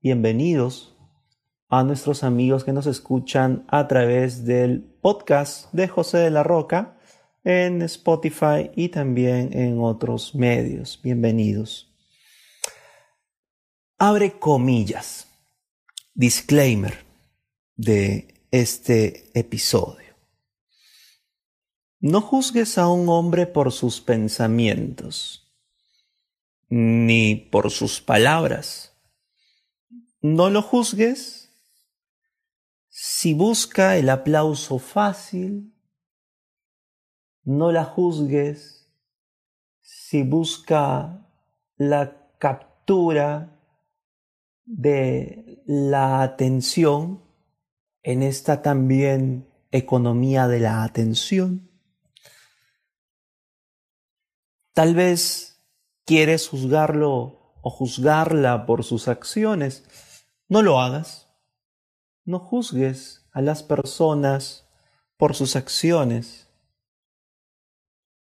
bienvenidos a nuestros amigos que nos escuchan a través del podcast de José de la Roca en Spotify y también en otros medios. Bienvenidos. Abre comillas. Disclaimer de este episodio. No juzgues a un hombre por sus pensamientos, ni por sus palabras no lo juzgues si busca el aplauso fácil. No la juzgues si busca la captura de la atención en esta también economía de la atención. Tal vez quieres juzgarlo o juzgarla por sus acciones no lo hagas. No juzgues a las personas por sus acciones,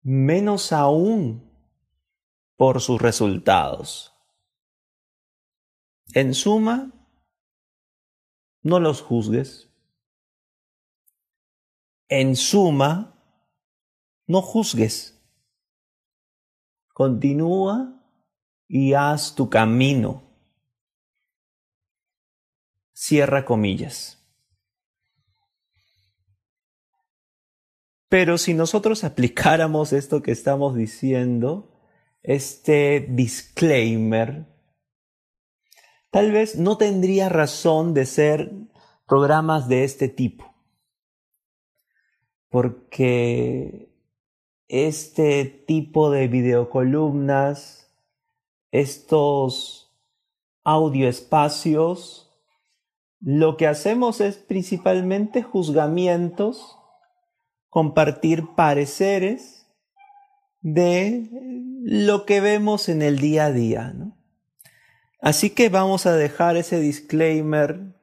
menos aún por sus resultados. En suma, no los juzgues. En suma, no juzgues. Continúa y haz tu camino. Cierra comillas. Pero si nosotros aplicáramos esto que estamos diciendo, este disclaimer, tal vez no tendría razón de ser programas de este tipo. Porque este tipo de videocolumnas, estos audioespacios, lo que hacemos es principalmente juzgamientos, compartir pareceres de lo que vemos en el día a día. Así que vamos a dejar ese disclaimer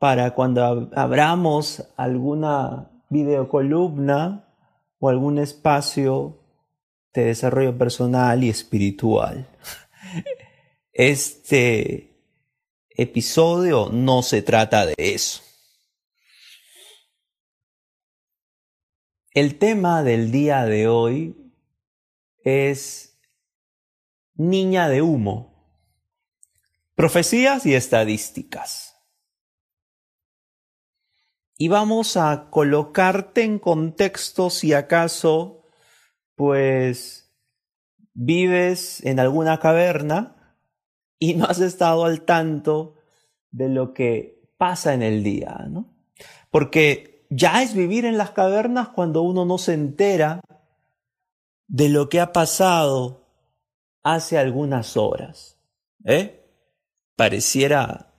para cuando abramos alguna videocolumna o algún espacio de desarrollo personal y espiritual. Este episodio no se trata de eso. El tema del día de hoy es niña de humo, profecías y estadísticas. Y vamos a colocarte en contexto si acaso, pues, vives en alguna caverna y no has estado al tanto de lo que pasa en el día, ¿no? Porque ya es vivir en las cavernas cuando uno no se entera de lo que ha pasado hace algunas horas. ¿eh? Pareciera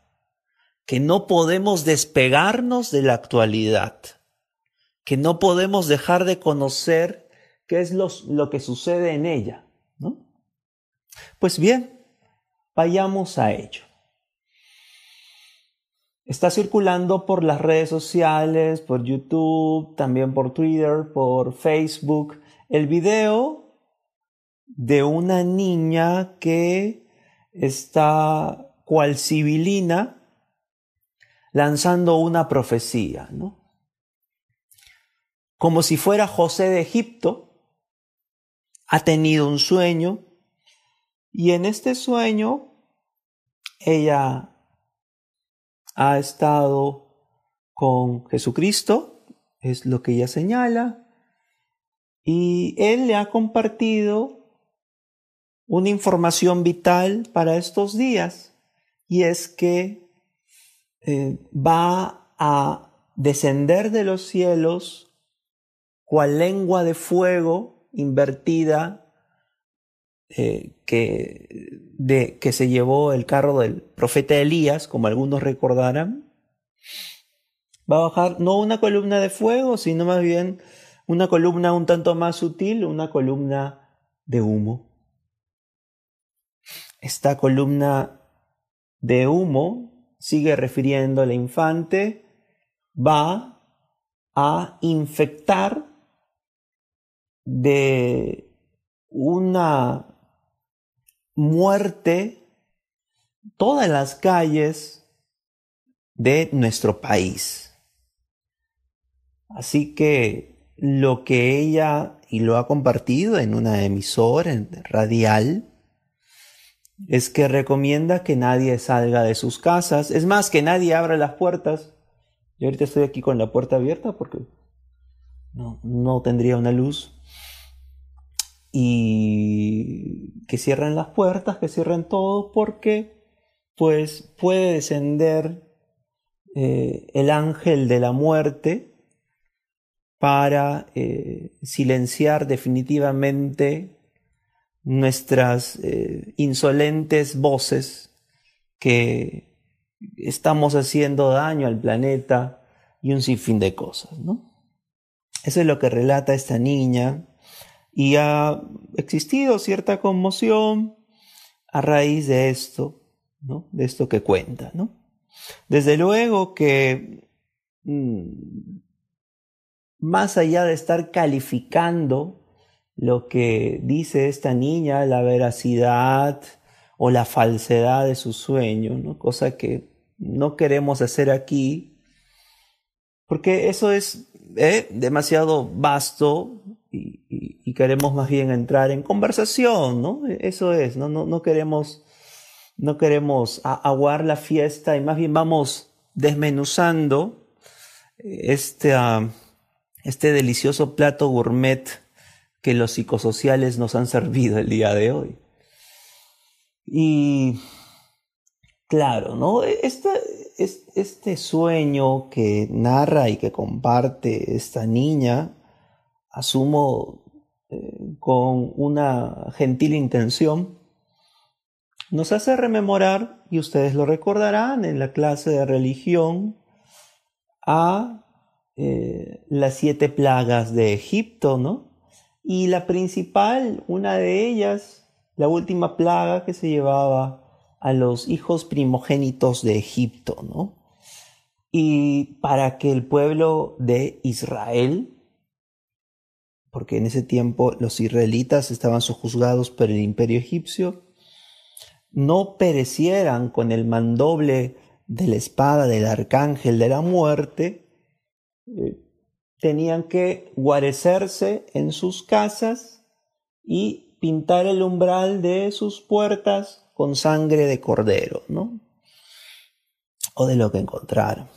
que no podemos despegarnos de la actualidad, que no podemos dejar de conocer qué es lo, lo que sucede en ella. ¿no? Pues bien, Vayamos a ello. Está circulando por las redes sociales, por YouTube, también por Twitter, por Facebook, el video de una niña que está cual civilina lanzando una profecía, ¿no? Como si fuera José de Egipto, ha tenido un sueño y en este sueño, ella ha estado con Jesucristo, es lo que ella señala, y él le ha compartido una información vital para estos días, y es que eh, va a descender de los cielos cual lengua de fuego invertida eh, que, de, que se llevó el carro del profeta Elías, como algunos recordarán, va a bajar no una columna de fuego, sino más bien una columna un tanto más sutil, una columna de humo. Esta columna de humo, sigue refiriendo al infante, va a infectar de una muerte todas las calles de nuestro país. Así que lo que ella, y lo ha compartido en una emisora radial, es que recomienda que nadie salga de sus casas. Es más, que nadie abra las puertas. Yo ahorita estoy aquí con la puerta abierta porque no, no tendría una luz. Y que cierren las puertas, que cierren todo, porque pues puede descender eh, el ángel de la muerte para eh, silenciar definitivamente nuestras eh, insolentes voces que estamos haciendo daño al planeta y un sinfín de cosas, ¿no? Eso es lo que relata esta niña y ha existido cierta conmoción a raíz de esto, ¿no? De esto que cuenta, ¿no? Desde luego que mm, más allá de estar calificando lo que dice esta niña, la veracidad o la falsedad de su sueño, ¿no? cosa que no queremos hacer aquí, porque eso es ¿eh? demasiado vasto y, queremos más bien entrar en conversación, ¿no? Eso es, no, no, queremos, no queremos aguar la fiesta y más bien vamos desmenuzando este, ah, este delicioso plato gourmet que los psicosociales nos han servido el día de hoy. Y claro, ¿no? Este, este sueño que narra y que comparte esta niña, asumo eh, con una gentil intención, nos hace rememorar, y ustedes lo recordarán en la clase de religión, a eh, las siete plagas de Egipto, ¿no? Y la principal, una de ellas, la última plaga que se llevaba a los hijos primogénitos de Egipto, ¿no? Y para que el pueblo de Israel, porque en ese tiempo los israelitas estaban sojuzgados por el imperio egipcio, no perecieran con el mandoble de la espada del arcángel de la muerte, eh, tenían que guarecerse en sus casas y pintar el umbral de sus puertas con sangre de cordero, ¿no? O de lo que encontraron.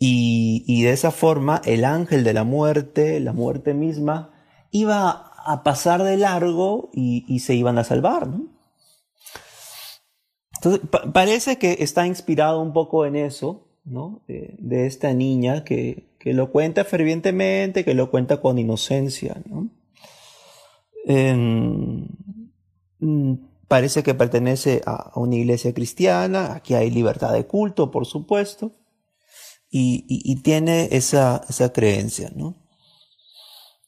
Y, de esa forma el ángel de la muerte, la muerte misma, iba a pasar de largo y, se iban a salvar. Entonces, parece que está inspirado un poco en eso, ¿no? de esta niña que, que lo cuenta fervientemente, que lo cuenta con inocencia. Mm, parece que pertenece a, una iglesia cristiana, aquí hay libertad de culto, por supuesto, y, tiene esa, creencia.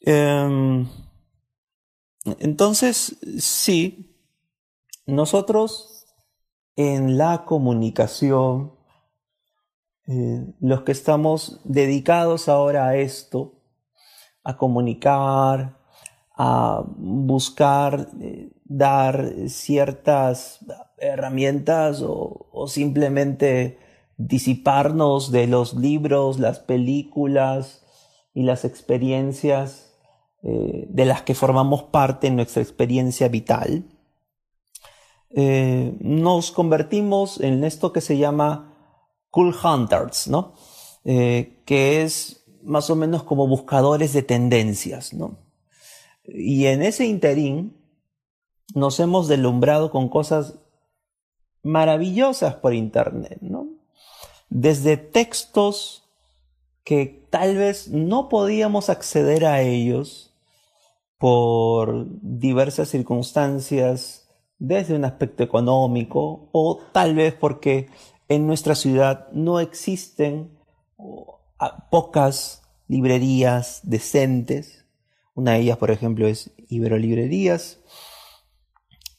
Em, entonces, sí, nosotros en la comunicación, eh, los que estamos dedicados ahora a esto, a comunicar, a buscar eh, dar ciertas herramientas o, simplemente disiparnos de los libros, las películas y las experiencias eh, de las que formamos parte en nuestra experiencia vital, nos convertimos en esto que se llama Cool Hunters, ¿no? Eh, que es más o menos como buscadores de tendencias, ¿no? Y en ese interín nos hemos delumbrado con cosas maravillosas por Internet. Desde textos que tal vez no podíamos acceder a ellos por diversas circunstancias, desde un aspecto económico o tal vez porque en nuestra ciudad no existen pocas librerías decentes. Una de ellas, por ejemplo, es Iberolibrerías.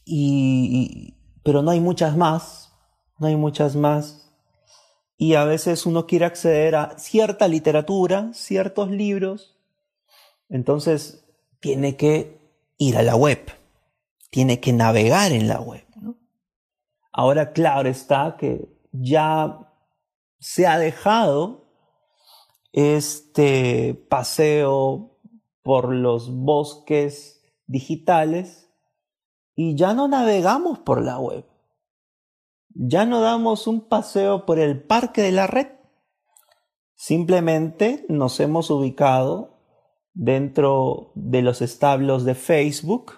Y, pero no hay muchas más. No hay muchas más. Y a veces uno quiere acceder a cierta literatura, ciertos libros. Entonces tiene que ir a la web. Tiene que navegar en la web. Ahora claro está que ya se ha dejado este paseo por los bosques digitales y ya no navegamos por la web. Ya no damos un paseo por el parque de la red. Simplemente nos hemos ubicado dentro de los establos de Facebook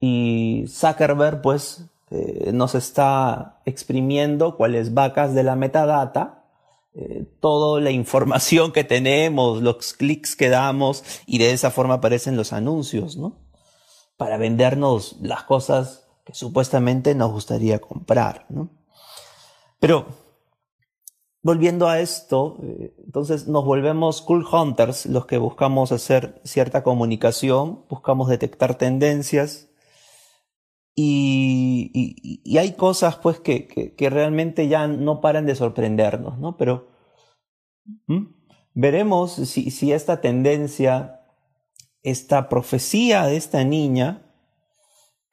y Zuckerberg pues eh, nos está exprimiendo cuáles vacas de la metadata, eh, toda la información que tenemos, los clics que damos y de esa forma aparecen los anuncios, ¿no? Para vendernos las cosas que supuestamente nos gustaría comprar, ¿no? Pero volviendo a esto, eh, entonces nos volvemos cool hunters, los que buscamos hacer cierta comunicación, buscamos detectar tendencias, y, hay cosas pues que, que, realmente ya no paran de sorprendernos, ¿no? Pero veremos si, si esta tendencia, esta profecía de esta niña,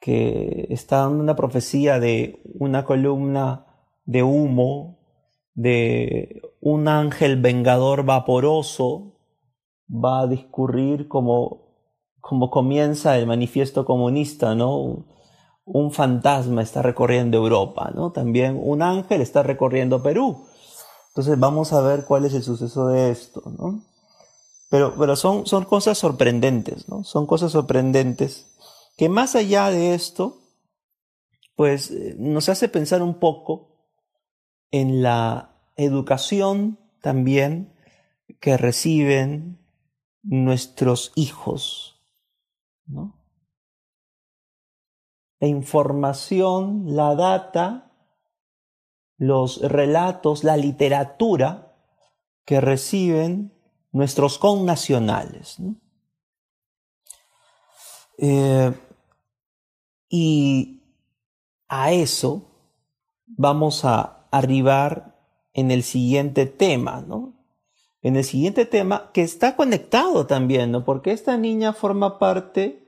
que está dando una profecía de una columna de humo, de un ángel vengador vaporoso, va a discurrir como, como comienza el manifiesto comunista, ¿no? un fantasma está recorriendo Europa, ¿no? También un ángel está recorriendo Perú. Entonces vamos a ver cuál es el suceso de esto, ¿no? Pero, pero son, son cosas sorprendentes, ¿no? Son cosas sorprendentes que más allá de esto, pues eh, nos hace pensar un poco en la educación también que reciben nuestros hijos, ¿no? la información, la data, los relatos, la literatura que reciben nuestros connacionales. Eh, y a eso vamos a arribar en el siguiente tema, ¿no? En el siguiente tema que está conectado también, ¿no? Porque esta niña forma parte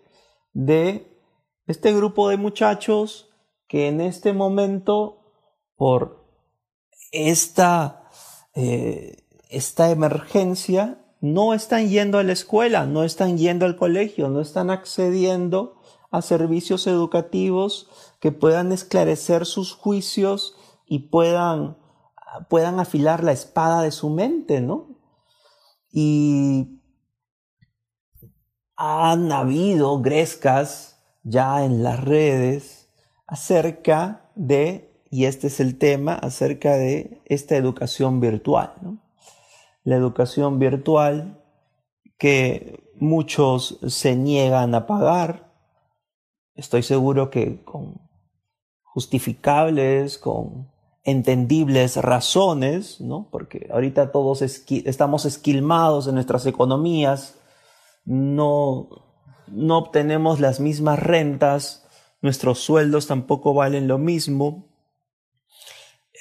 de este grupo de muchachos que en este momento, por esta, eh, esta emergencia, no están yendo a la escuela, no están yendo al colegio, no están accediendo a servicios educativos que puedan esclarecer sus juicios y puedan, puedan afilar la espada de su mente, ¿no? Y han habido grescas ya en las redes acerca de, y este es el tema, acerca de esta educación virtual. La educación virtual que muchos se niegan a pagar, estoy seguro que con justificables, con entendibles razones, ¿no? porque ahorita todos estamos esquilmados en nuestras economías, no no obtenemos las mismas rentas, nuestros sueldos tampoco valen lo mismo.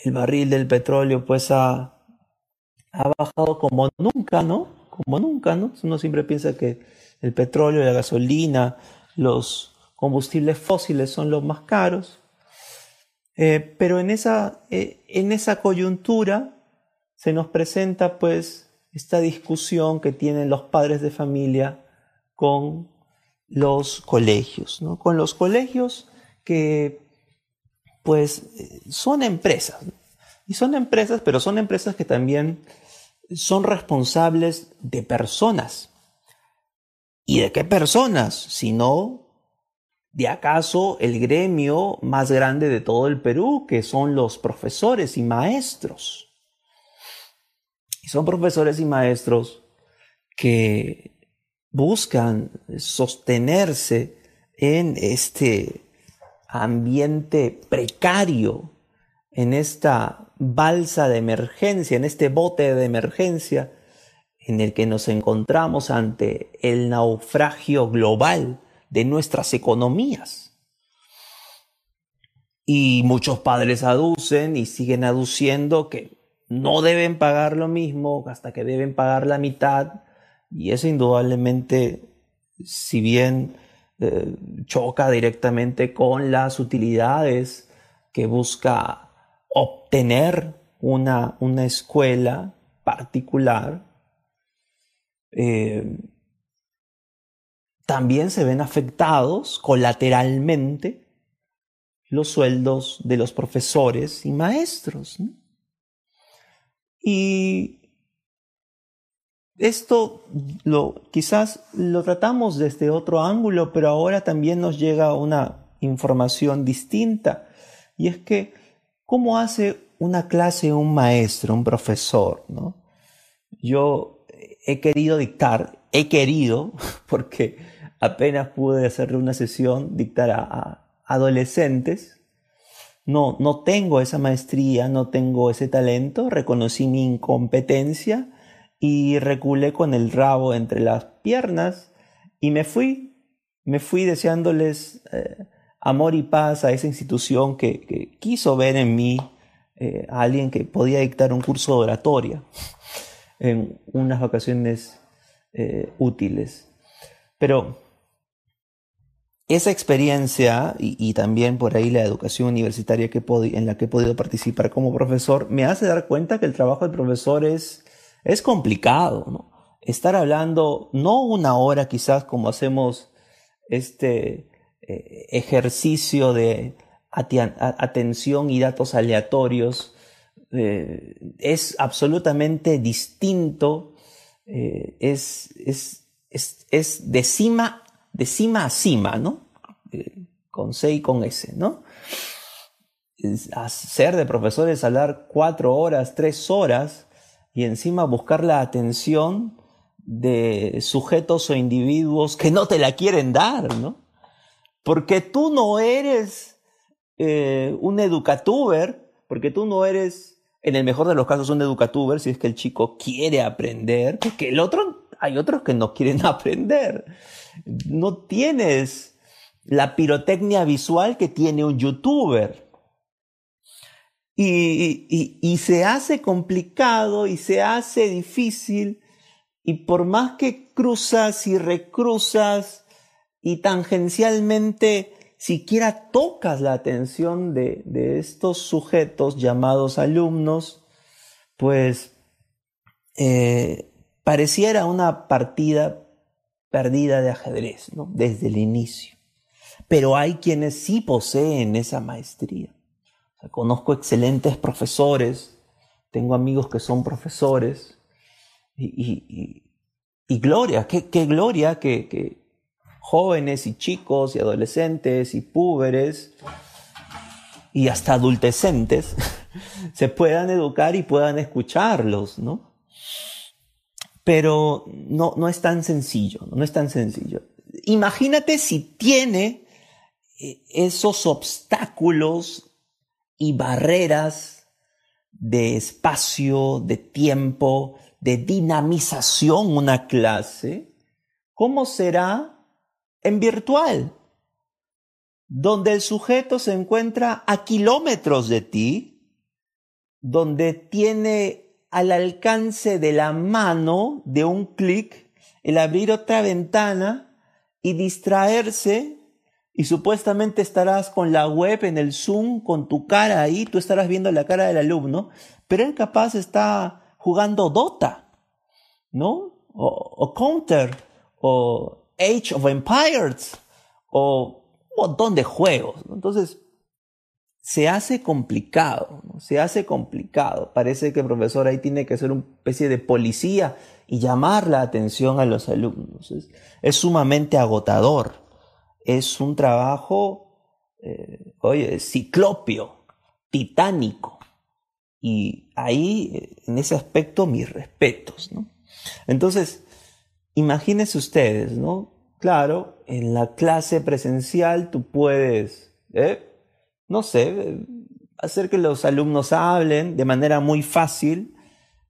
El barril del petróleo pues ha, ha bajado como nunca, ¿no? Como nunca, ¿no? Uno siempre piensa que el petróleo, la gasolina, los combustibles fósiles son los más caros. Eh, pero en esa, eh, en esa coyuntura se nos presenta pues esta discusión que tienen los padres de familia con los colegios, ¿no? Con los colegios que pues son empresas. Y son empresas, pero son empresas que también son responsables de personas. ¿Y de qué personas? Sino de acaso el gremio más grande de todo el Perú, que son los profesores y maestros. Y son profesores y maestros que buscan sostenerse en este ambiente precario, en esta balsa de emergencia, en este bote de emergencia en el que nos encontramos ante el naufragio global de nuestras economías. Y muchos padres aducen y siguen aduciendo que no deben pagar lo mismo hasta que deben pagar la mitad y eso indudablemente, si bien eh, choca directamente con las utilidades que busca obtener una, una escuela particular, eh, también se ven afectados colateralmente los sueldos de los profesores y maestros. Y esto lo, quizás lo tratamos desde otro ángulo, pero ahora también nos llega una información distinta. Y es que, ¿cómo hace una clase un maestro, un profesor? ¿no? Yo he querido dictar, he querido, porque apenas pude hacerle una sesión, dictar a, adolescentes. No, no tengo esa maestría, no tengo ese talento, reconocí mi incompetencia y reculé con el rabo entre las piernas y me fui, me fui deseándoles eh, amor y paz a esa institución que, quiso ver en mí eh, a alguien que podía dictar un curso de oratoria en unas vacaciones eh, útiles. Pero esa experiencia y, también por ahí la educación universitaria que en la que he podido participar como profesor me hace dar cuenta que el trabajo del profesor es, es complicado. ¿no? Estar hablando no una hora quizás como hacemos este eh, ejercicio de atención y datos aleatorios eh, es absolutamente distinto, eh, es, es, es, es de cima de cima a cima, ¿no? Con C y con S, ¿no? Hacer de profesores hablar cuatro horas, tres horas y encima buscar la atención de sujetos o individuos que no te la quieren dar, ¿no? Porque tú no eres eh, un educatuber, porque tú no eres, en el mejor de los casos, un educatuber, si es que el chico quiere aprender, porque el otro, hay otros que no quieren aprender no tienes la pirotecnia visual que tiene un youtuber. Y, se hace complicado y se hace difícil y por más que cruzas y recruzas y tangencialmente siquiera tocas la atención de, estos sujetos llamados alumnos, pues eh, pareciera una partida perdida de ajedrez, ¿no? Desde el inicio. Pero hay quienes sí poseen esa maestría. conozco excelentes profesores, tengo amigos que son profesores, y, gloria, qué, gloria que, que, jóvenes y chicos y adolescentes y púberes y hasta adultecentes se puedan educar y puedan escucharlos, ¿no? pero no, no es tan sencillo, no es tan sencillo. Imagínate si tiene eh, esos obstáculos y barreras de espacio, de tiempo, de dinamización una clase, ¿cómo será en virtual? Donde el sujeto se encuentra a kilómetros de ti, donde tiene al alcance de la mano de un clic el abrir otra ventana y distraerse y supuestamente estarás con la web en el Zoom, con tu cara ahí, tú estarás viendo la cara del alumno, pero él capaz está jugando Dota, ¿no? O, Counter, o Age of Empires, o un montón de juegos. Entonces, se hace complicado, se hace complicado. Parece que el profesor ahí tiene que ser una especie de policía y llamar la atención a los alumnos. Es, sumamente agotador. Es un trabajo, eh, oye, ciclopio, titánico. Y ahí, en ese aspecto, mis respetos. Entonces, imagínense ustedes, ¿no? Claro, en la clase presencial tú puedes... ¿eh? no sé, hacer que los alumnos hablen de manera muy fácil,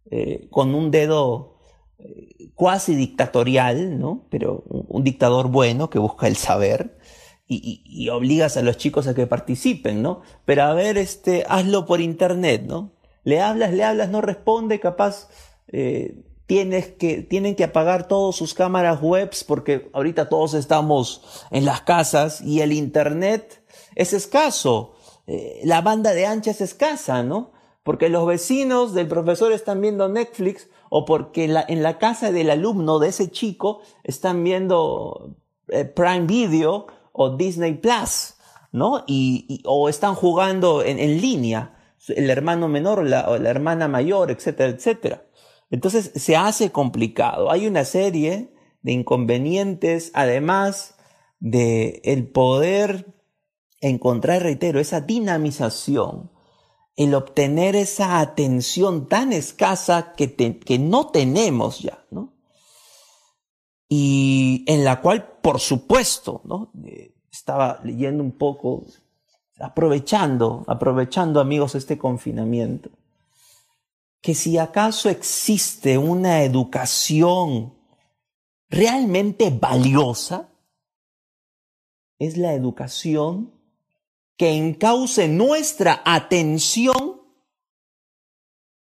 eh, con un dedo eh, cuasi dictatorial, ¿no? Pero un, dictador bueno que busca el saber. Y, obligas a los chicos a que participen, ¿no? Pero a ver, este, hazlo por internet, ¿no? Le hablas, le hablas, no responde, capaz eh, tienes que, tienen que apagar todas sus cámaras webs porque ahorita todos estamos en las casas y el internet es escaso. eh, la banda de ancha es escasa, ¿no? Porque los vecinos del profesor están viendo Netflix o porque en la casa del alumno de ese chico están viendo eh, Prime Video o Disney Plus, ¿no? Y, o están jugando en, línea, el hermano menor o la, hermana mayor, etcétera, etcétera. Entonces se hace complicado. Hay una serie de inconvenientes, además de el poder encontrar, reitero, esa dinamización, el obtener esa atención tan escasa que, que no tenemos ya, ¿no? Y en la cual, por supuesto, ¿no? Eh, estaba leyendo un poco, aprovechando, aprovechando amigos este confinamiento, que si acaso existe una educación realmente valiosa, es la educación que encauce nuestra atención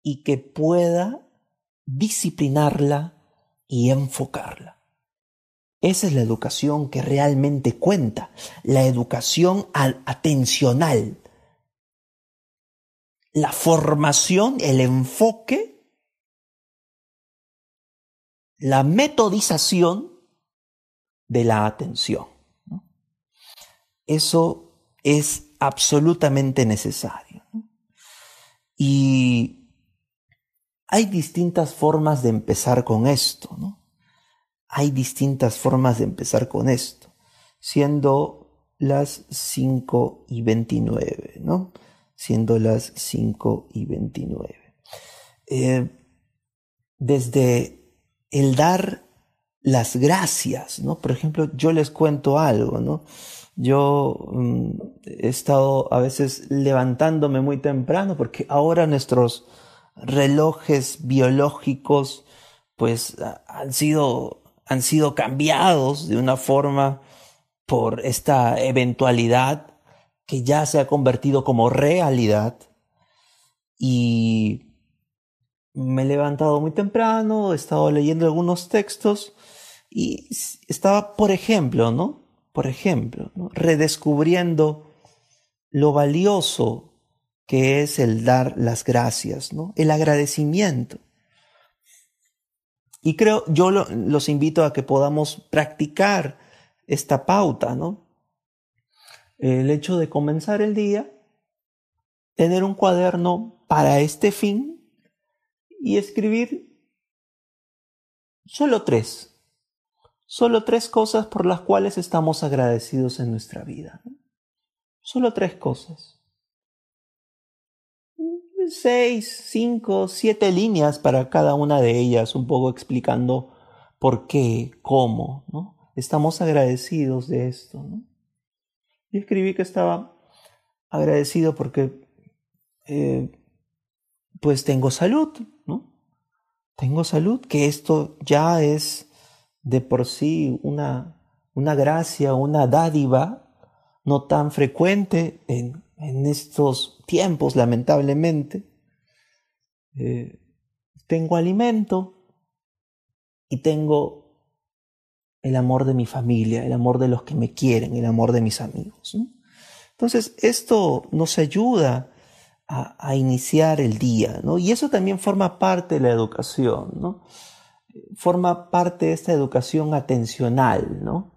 y que pueda disciplinarla y enfocarla. Esa es la educación que realmente cuenta, la educación atencional, la formación, el enfoque, la metodización de la atención. Eso es absolutamente necesario. Y hay distintas formas de empezar con esto, ¿no? Hay distintas formas de empezar con esto, siendo las 5 y 29, ¿no? Siendo las 5 y 29. Eh, desde el dar las gracias, ¿no? Por ejemplo, yo les cuento algo, ¿no? Yo mm, he estado a veces levantándome muy temprano porque ahora nuestros relojes biológicos pues han sido, han sido cambiados de una forma por esta eventualidad que ya se ha convertido como realidad y me he levantado muy temprano, he estado leyendo algunos textos y estaba, por ejemplo, ¿no? por ejemplo, redescubriendo lo valioso que es el dar las gracias, ¿no? el agradecimiento. Y creo, yo los invito a que podamos practicar esta pauta, ¿no? El hecho de comenzar el día, tener un cuaderno para este fin y escribir solo tres, Solo tres cosas por las cuales estamos agradecidos en nuestra vida. Solo tres cosas. Seis, cinco, siete líneas para cada una de ellas, un poco explicando por qué, cómo, ¿no? Estamos agradecidos de esto, ¿no? Y escribí que estaba agradecido porque eh, pues tengo salud, ¿no? Tengo salud, que esto ya es de por sí una, una gracia, una dádiva no tan frecuente en, en estos tiempos, lamentablemente. Eh, tengo alimento y tengo el amor de mi familia, el amor de los que me quieren, el amor de mis amigos. Entonces, esto nos ayuda a, iniciar el día, ¿no? Y eso también forma parte de la educación, ¿no? forma parte de esta educación atencional, ¿no?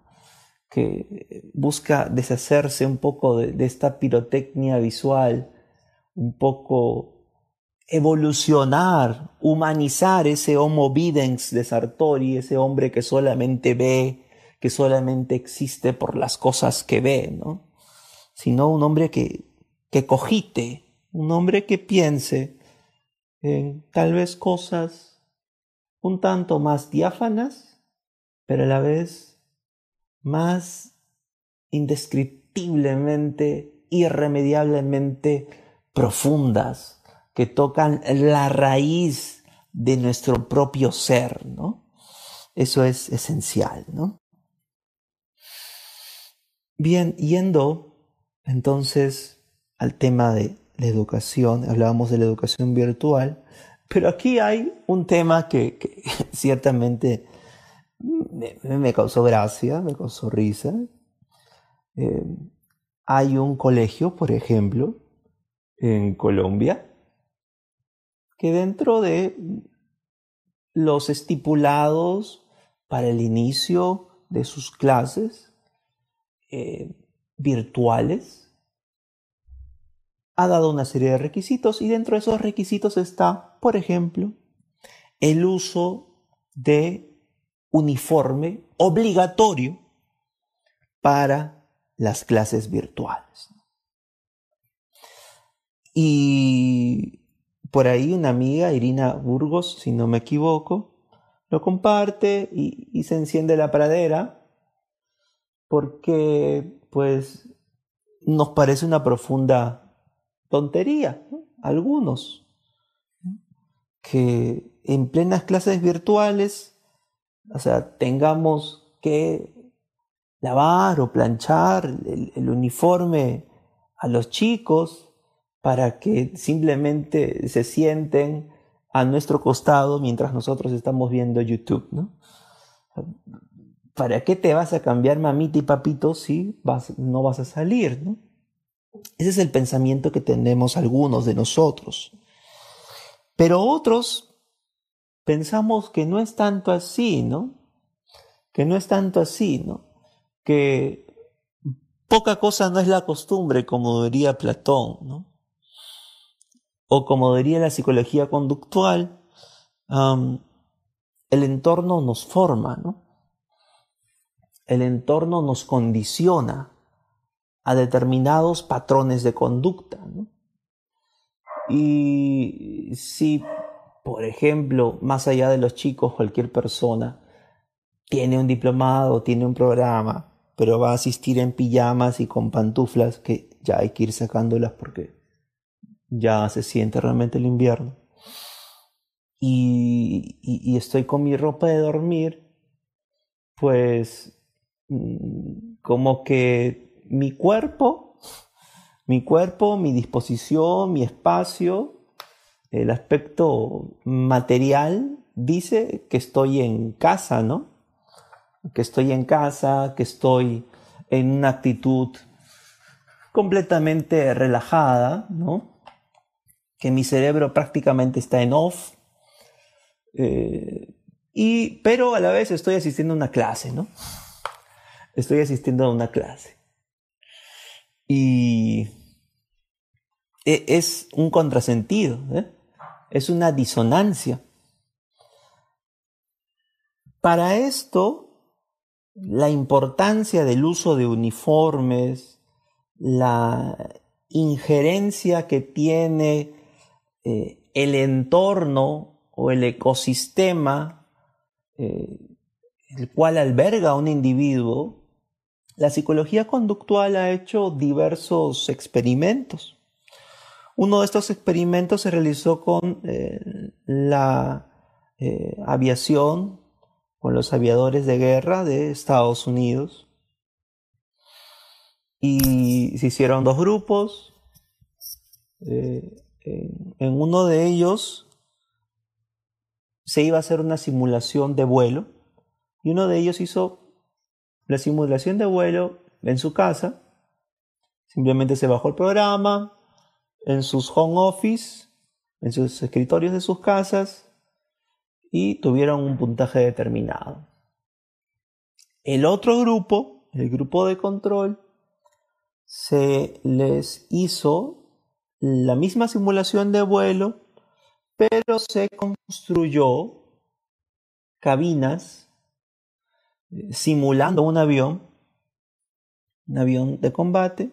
que busca deshacerse un poco de, esta pirotecnia visual, un poco evolucionar, humanizar ese homo videns de Sartori, ese hombre que solamente ve, que solamente existe por las cosas que ve, ¿no? sino un hombre que, que cogite, un hombre que piense en tal vez cosas un tanto más diáfanas, pero a la vez más indescriptiblemente, irremediablemente profundas, que tocan la raíz de nuestro propio ser, ¿no? Eso es esencial, ¿no? Bien, yendo entonces al tema de la educación, hablábamos de la educación virtual, pero aquí hay un tema que, ciertamente me, causó gracia, me causó risa. Eh, hay un colegio, por ejemplo, en Colombia, que dentro de los estipulados para el inicio de sus clases eh, virtuales, ha dado una serie de requisitos y dentro de esos requisitos está, por ejemplo, el uso de uniforme obligatorio para las clases virtuales. Y por ahí una amiga, Irina Burgos, si no me equivoco, lo comparte y, se enciende la pradera porque pues nos parece una profunda tontería, algunos, que en plenas clases virtuales, o sea, tengamos que lavar o planchar el, uniforme a los chicos para que simplemente se sienten a nuestro costado mientras nosotros estamos viendo YouTube, ¿no? ¿Para qué te vas a cambiar mamita y papito si no vas a salir, ¿no? Ese es el pensamiento que tenemos algunos de nosotros. Pero otros pensamos que no es tanto así, ¿no? Que no es tanto así, ¿no? Que poca cosa no es la costumbre, como diría Platón, ¿no? O como diría la psicología conductual, el entorno nos forma, ¿no? El entorno nos condiciona a determinados patrones de conducta, ¿no? Y si por ejemplo, más allá de los chicos, cualquier persona tiene un diplomado, tiene un programa, pero va a asistir en pijamas y con pantuflas, que ya hay que ir sacándolas porque ya se siente realmente el invierno. Y, estoy con mi ropa de dormir, pues mm, como que mi cuerpo, mi cuerpo, mi disposición, mi espacio, el aspecto material dice que estoy en casa, ¿no? Que estoy en casa, que estoy en una actitud completamente relajada, ¿no? Que mi cerebro prácticamente está en off. Eh, y, pero a la vez estoy asistiendo a una clase, ¿no? Estoy asistiendo a una clase. Y e, es un contrasentido, ¿eh? es una disonancia. Para esto, la importancia del uso de uniformes, la injerencia que tiene eh, el entorno o el ecosistema eh, el cual alberga un individuo, la psicología conductual ha hecho diversos experimentos. Uno de estos experimentos se realizó con eh, la aviación, con los aviadores de guerra de Estados Unidos. Y se hicieron dos grupos. En uno de ellos se iba a hacer una simulación de vuelo y uno de ellos hizo la simulación de vuelo en su casa. Simplemente se bajó el programa, en sus home office, en sus escritorios de sus casas y tuvieron un puntaje determinado. El otro grupo, el grupo de control, se les hizo la misma simulación de vuelo, pero se construyó cabinas eh, simulando un avión, un avión de combate,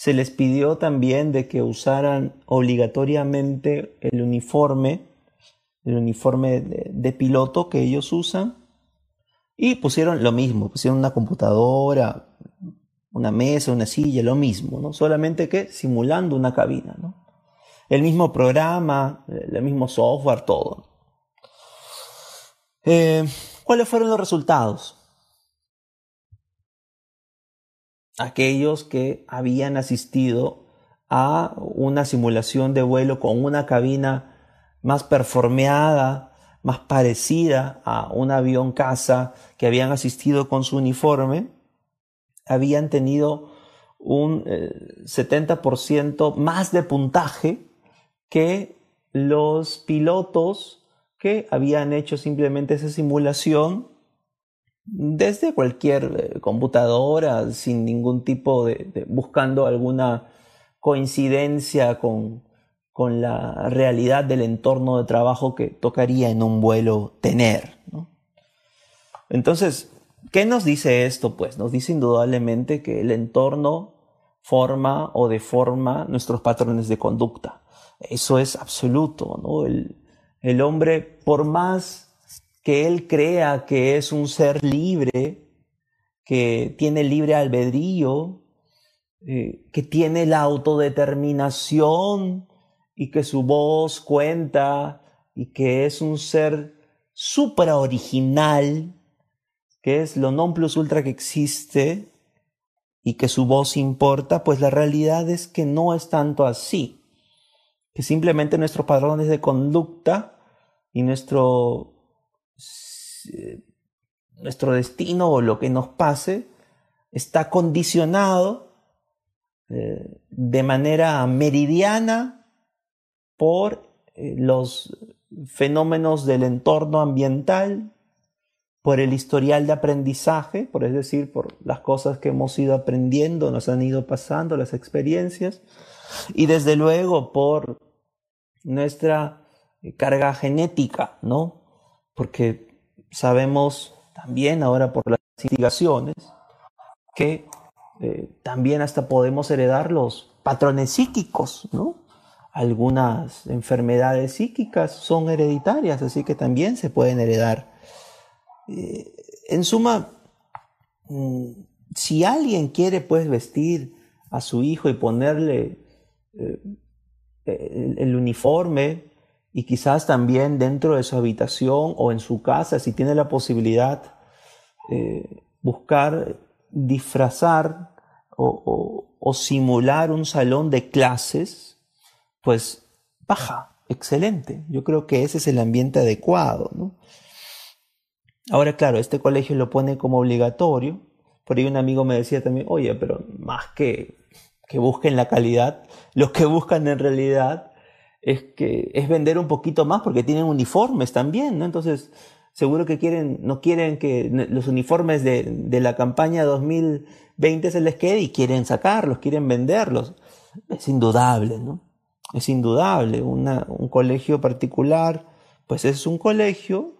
se les pidió también de que usaran obligatoriamente el uniforme, el uniforme de, piloto que ellos usan, y pusieron lo mismo, pusieron una computadora, una mesa, una silla, lo mismo, ¿no? Solamente que simulando una cabina, ¿no? El mismo programa, el mismo software, todo. Eh, ¿Cuáles fueron los resultados? aquellos que habían asistido a una simulación de vuelo con una cabina más performeada, más parecida a un avión caza que habían asistido con su uniforme, habían tenido un 70% eh, más de puntaje que los pilotos que habían hecho simplemente esa simulación desde cualquier eh, computadora sin ningún tipo de, buscando alguna coincidencia con, con, la realidad del entorno de trabajo que tocaría en un vuelo tener. Entonces, ¿qué nos dice esto? Pues nos dice indudablemente que el entorno forma o deforma nuestros patrones de conducta. Eso es absoluto, ¿no? El, hombre, por más que él crea que es un ser libre, que tiene libre albedrío, eh, que tiene la autodeterminación y que su voz cuenta y que es un ser supra original, que es lo non plus ultra que existe y que su voz importa, pues la realidad es que no es tanto así, que simplemente nuestros padrones de conducta y nuestro eh, nuestro destino o lo que nos pase está condicionado eh, de manera meridiana por eh, los fenómenos del entorno ambiental, por el historial de aprendizaje, por es decir, por las cosas que hemos ido aprendiendo, nos han ido pasando, las experiencias, y desde luego por nuestra carga genética, ¿no? Porque sabemos también ahora por las investigaciones que eh, también hasta podemos heredar los patrones psíquicos, ¿no? Algunas enfermedades psíquicas son hereditarias, así que también se pueden heredar. Eh, en suma, mm, si alguien quiere pues vestir a su hijo y ponerle eh, el uniforme y quizás también dentro de su habitación o en su casa, si tiene la posibilidad, eh, buscar disfrazar o, simular un salón de clases, pues baja, excelente. Yo creo que ese es el ambiente adecuado. Ahora, claro, este colegio lo pone como obligatorio. Por ahí un amigo me decía también, oye, pero más que que busquen la calidad, los que buscan en realidad es que es vender un poquito más porque tienen uniformes también, ¿no? Entonces, seguro que quieren, no quieren que los uniformes de, de la campaña 2020 se les quede y quieren sacarlos, quieren venderlos. Es indudable, ¿no? Es indudable. Una, un colegio particular, pues es un colegio,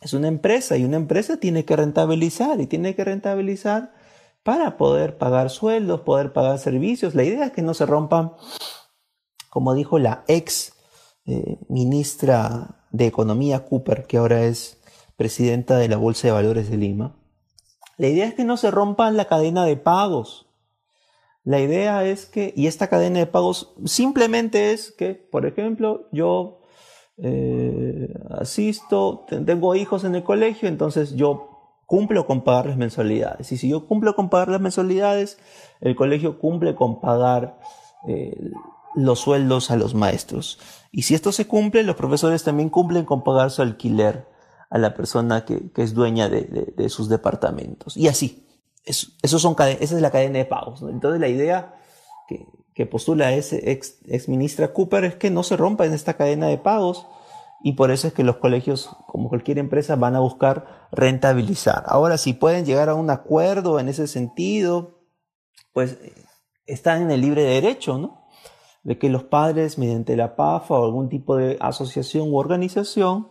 es una empresa y una empresa tiene que rentabilizar y tiene que rentabilizar para poder pagar sueldos, poder pagar servicios. La idea es que no se rompan como dijo la ex eh, ministra de Economía Cooper, que ahora es presidenta de la Bolsa de Valores de Lima, la idea es que no se rompa la cadena de pagos. La idea es que, y esta cadena de pagos simplemente es que, por ejemplo, yo eh, asisto, tengo hijos en el colegio, entonces yo cumplo con pagar las mensualidades. Y si yo cumplo con pagar las mensualidades, el colegio cumple con pagar eh, los sueldos a los maestros. Y si esto se cumple, los profesores también cumplen con pagar su alquiler a la persona que, es dueña de, sus departamentos. Y así. Eso, son, esa es la cadena de pagos. Entonces la idea que, postula ese ex, ex, ministra Cooper es que no se rompa en esta cadena de pagos y por eso es que los colegios, como cualquier empresa, van a buscar rentabilizar. Ahora, si pueden llegar a un acuerdo en ese sentido, pues están en el libre derecho, ¿no? de que los padres, mediante la PAFA o algún tipo de asociación u organización,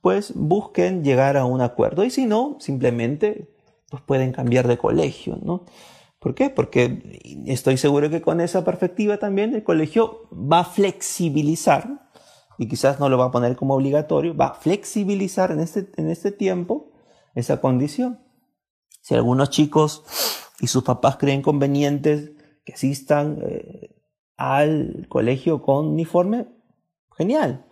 pues busquen llegar a un acuerdo. Y si no, simplemente pues pueden cambiar de colegio, ¿no? ¿Por qué? Porque estoy seguro que con esa perspectiva también el colegio va a flexibilizar, y quizás no lo va a poner como obligatorio, va a flexibilizar en este, en este tiempo esa condición. Si algunos chicos y sus papás creen convenientes que asistan eh, al colegio con uniforme, genial.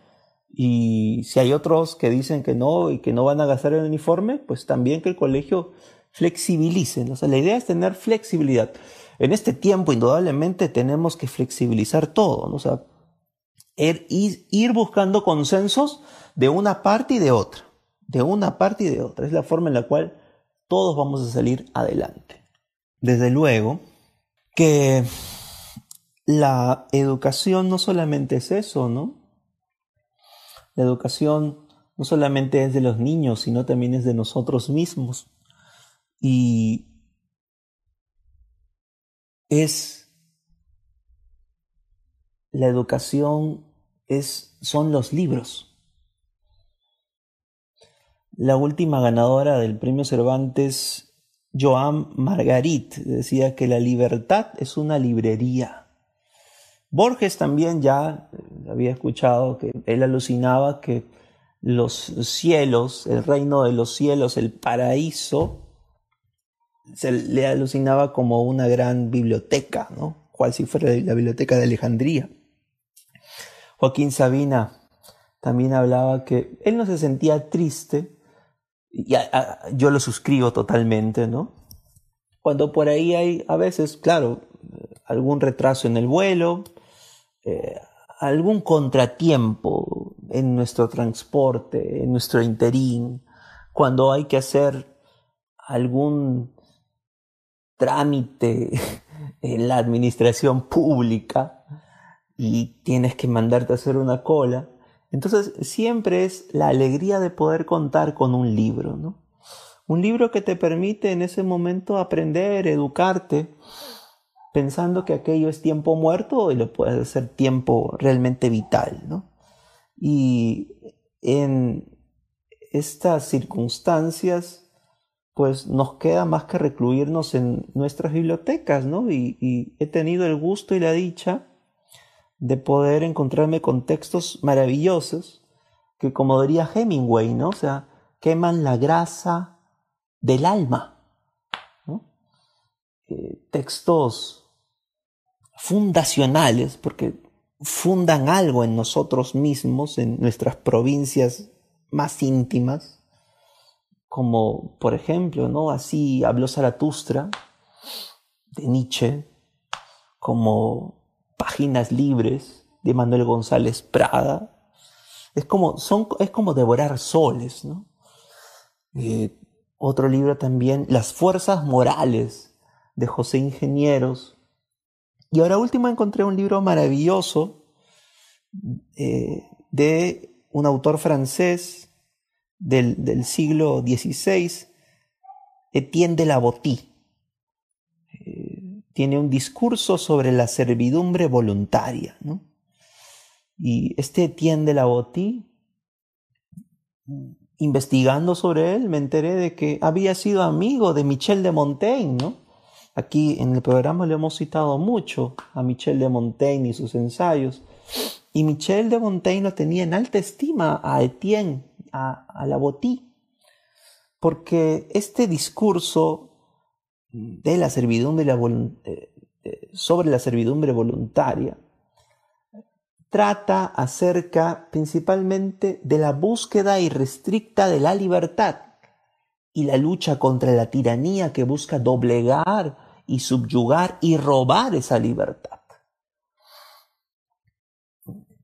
Y si hay otros que dicen que no y que no van a gastar el uniforme, pues también que el colegio flexibilice. O sea, la idea es tener flexibilidad. En este tiempo, indudablemente, tenemos que flexibilizar todo. O sea, er, ir buscando consensos de una parte y de otra. De una parte y de otra. Es la forma en la cual todos vamos a salir adelante. Desde luego, que la educación no solamente es eso, ¿no? La educación no solamente es de los niños, sino también es de nosotros mismos. Y es la educación es son los libros. La última ganadora del premio Cervantes, Joan Margarit, decía que la libertad es una librería. Borges también ya eh, había escuchado que él alucinaba que los cielos, el reino de los cielos, el paraíso, se le alucinaba como una gran biblioteca, ¿no? Cual si fuera la biblioteca de Alejandría. Joaquín Sabina también hablaba que él no se sentía triste, y yo lo suscribo totalmente, ¿no? Cuando por ahí hay a veces, claro, algún retraso en el vuelo, eh, algún contratiempo en nuestro transporte, en nuestro interín, cuando hay que hacer algún trámite en la administración pública y tienes que mandarte a hacer una cola. Entonces siempre es la alegría de poder contar con un libro, ¿no? Un libro que te permite en ese momento aprender, educarte, pensando que aquello es tiempo muerto y lo puedes hacer tiempo realmente vital, ¿no? Y en estas circunstancias, pues nos queda más que recluirnos en nuestras bibliotecas, ¿no? Y, he tenido el gusto y la dicha de poder encontrarme con textos maravillosos que, como diría Hemingway, ¿no? O sea, queman la grasa del alma. Eh, textos fundacionales, porque fundan algo en nosotros mismos, en nuestras provincias más íntimas, como por ejemplo, ¿no? Así habló Zaratustra de Nietzsche, como Páginas Libres de Manuel González Prada. Es como, son, es como devorar soles, ¿no? Eh, otro libro también, Las Fuerzas Morales de José Ingenieros. Y ahora último encontré un libro maravilloso eh, de un autor francés del, siglo XVI, Etienne de la Botie. Eh, tiene un discurso sobre la servidumbre voluntaria. Y este Etienne de la Botie, investigando sobre él, me enteré de que había sido amigo de Michel de Montaigne. ¿no? Aquí en el programa le hemos citado mucho a Michel de Montaigne y sus ensayos. Y Michel de Montaigne lo tenía en alta estima a Etienne a, la botí, porque este discurso de la servidumbre eh, eh, sobre la servidumbre voluntaria trata acerca principalmente de la búsqueda irrestricta de la libertad y la lucha contra la tiranía que busca doblegar y subyugar y robar esa libertad.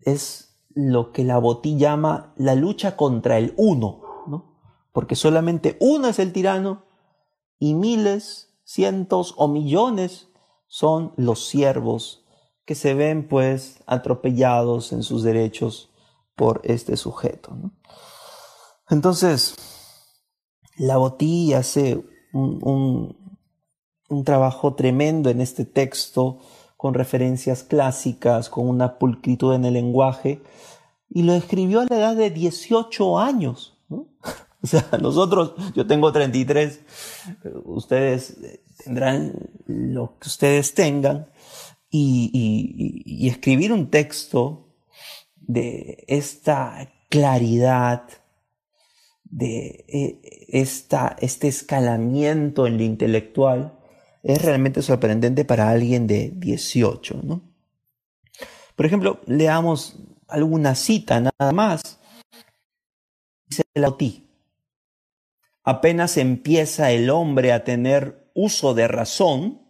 Es lo que la Botí llama la lucha contra el uno, ¿no? porque solamente uno es el tirano y miles, cientos o millones son los siervos que se ven pues atropellados en sus derechos por este sujeto. Entonces, la Botí hace un, un trabajo tremendo en este texto con referencias clásicas, con una pulcritud en el lenguaje, y lo escribió a la edad de 18 años. O sea, nosotros, yo tengo 33, ustedes tendrán lo que ustedes tengan, y, escribir un texto de esta claridad, de eh, esta, este escalamiento en lo intelectual, es realmente sorprendente para alguien de 18, ¿no? Por ejemplo, leamos alguna cita nada más. Dice Lauti, apenas empieza el hombre a tener uso de razón,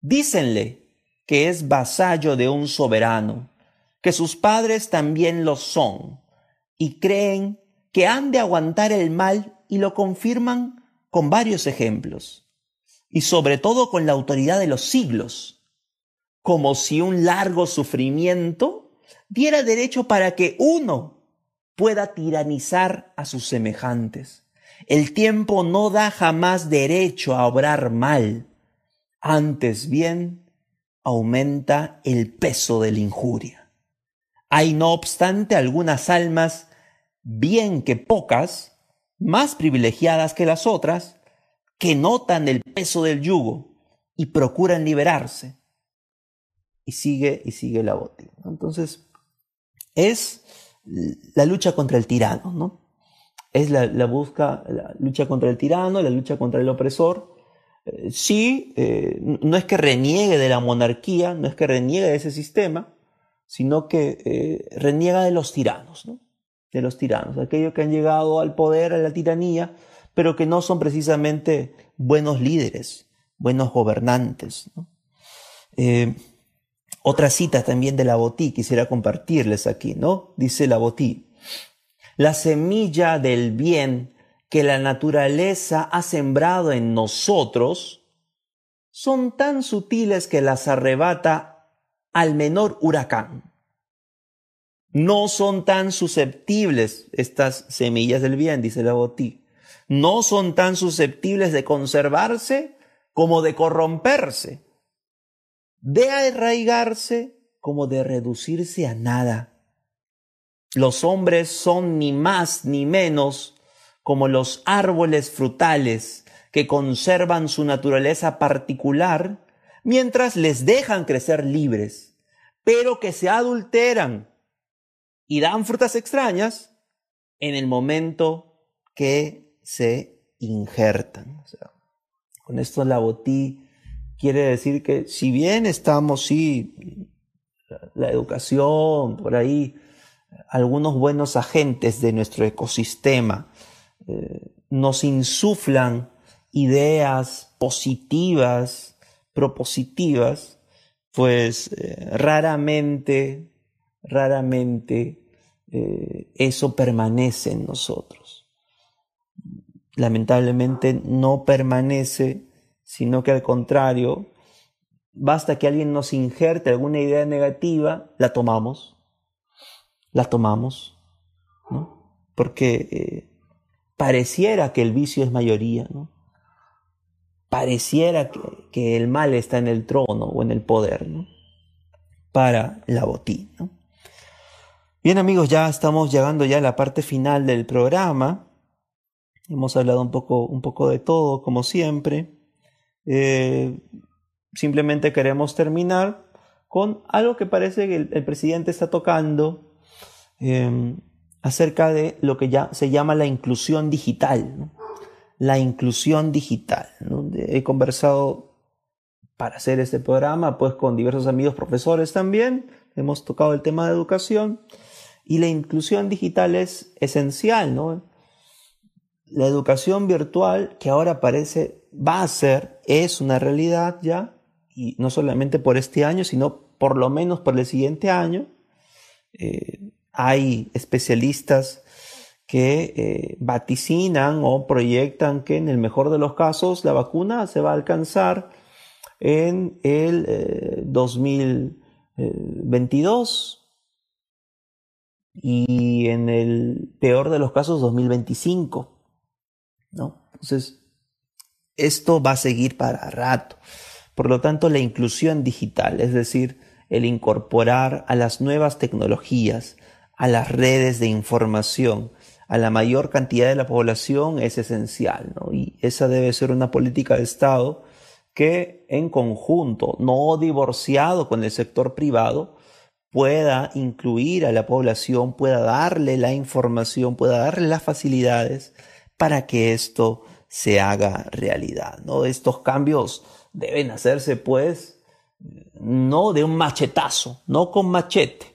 dícenle que es vasallo de un soberano, que sus padres también lo son, y creen que han de aguantar el mal y lo confirman con varios ejemplos y sobre todo con la autoridad de los siglos, como si un largo sufrimiento diera derecho para que uno pueda tiranizar a sus semejantes. El tiempo no da jamás derecho a obrar mal, antes bien aumenta el peso de la injuria. Hay no obstante algunas almas, bien que pocas, más privilegiadas que las otras, que notan el peso del yugo y procuran liberarse. Y sigue y sigue la botina. Entonces, es la lucha contra el tirano, ¿no? Es la, busca, la lucha contra el tirano, la lucha contra el opresor. Eh, sí, eh, no es que reniegue de la monarquía, no es que reniegue de ese sistema, sino que eh, reniega de los tiranos, ¿no? De los tiranos, aquellos que han llegado al poder, a la tiranía, pero que no son precisamente buenos líderes, buenos gobernantes. otra cita también de la Botí quisiera compartirles aquí, ¿no? Dice la Botí, la semilla del bien que la naturaleza ha sembrado en nosotros son tan sutiles que las arrebata al menor huracán. No son tan susceptibles estas semillas del bien, dice la Botí. No son tan susceptibles de conservarse como de corromperse, de arraigarse como de reducirse a nada. Los hombres son ni más ni menos como los árboles frutales que conservan su naturaleza particular mientras les dejan crecer libres, pero que se adulteran y dan frutas extrañas en el momento que se injertan. con esto la botí quiere decir que si bien estamos, sí, la educación, por ahí, algunos buenos agentes de nuestro ecosistema eh, nos insuflan ideas positivas, propositivas, pues eh, raramente, raramente eh, eso permanece en nosotros. Lamentablemente no permanece, sino que al contrario, basta que alguien nos injerte alguna idea negativa, la tomamos la tomamos, ¿no? Porque eh, pareciera que el vicio es mayoría, ¿no? Pareciera que, el mal está en el trono o en el poder, ¿no? Para la botín, ¿no? Bien amigos, ya estamos llegando ya a la parte final del programa. Hemos hablado un poco, un poco de todo, como siempre. Eh, simplemente queremos terminar con algo que parece que el presidente está tocando Em, acerca de lo que ya se llama la inclusión digital. La inclusión digital. He conversado para hacer este programa pues con diversos amigos profesores también. Hemos tocado el tema de educación y la inclusión digital es esencial. ¿no? La educación virtual que ahora parece va a ser, es una realidad ya, y no solamente por este año, sino por lo menos por el siguiente año. Eh, hay especialistas que eh, vaticinan o proyectan que en el mejor de los casos la vacuna se va a alcanzar en el 2022 eh, y en el peor de los casos 2025. ¿No? Entonces, esto va a seguir para rato. Por lo tanto, la inclusión digital, es decir, el incorporar a las nuevas tecnologías, a las redes de información, a la mayor cantidad de la población es esencial. Y esa debe ser una política de Estado que en conjunto, no divorciado con el sector privado, pueda incluir a la población, pueda darle la información, pueda darle las facilidades para que esto se haga realidad, ¿no? Estos cambios deben hacerse pues no de un machetazo, no con machete,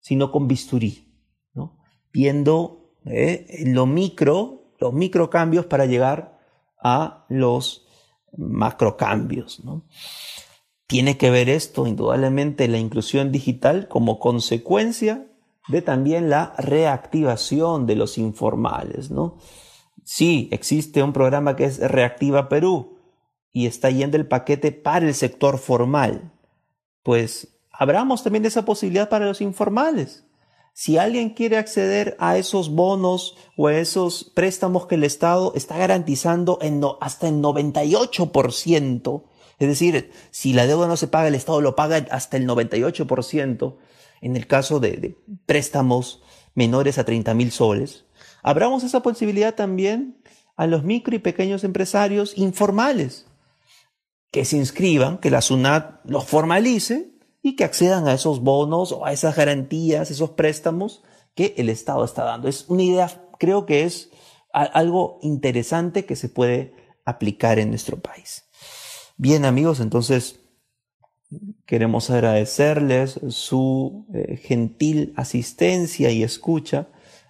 sino con bisturí, ¿no? viendo eh, lo micro, los microcambios para llegar a los macrocambios. ¿no? Tiene que ver esto, indudablemente, la inclusión digital como consecuencia de también la reactivación de los informales. ¿no? Sí, existe un programa que es Reactiva Perú, y está yendo el paquete para el sector formal, pues abramos también esa posibilidad para los informales. Si alguien quiere acceder a esos bonos o a esos préstamos que el Estado está garantizando en hasta el 98%, es decir, si la deuda no se paga, el Estado lo paga hasta el 98%, en el caso de, préstamos menores a 30 mil soles, abramos esa posibilidad también a los micro y pequeños empresarios informales que se inscriban, que la SUNAT los formalice y que accedan a esos bonos o a esas garantías, esos préstamos que el Estado está dando. Es una idea, creo que es algo interesante que se puede aplicar en nuestro país. Bien amigos, entonces queremos agradecerles su eh, gentil asistencia y escucha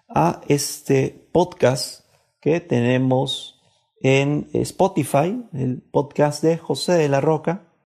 a este podcast que tenemos en Spotify, el podcast de José de la Roca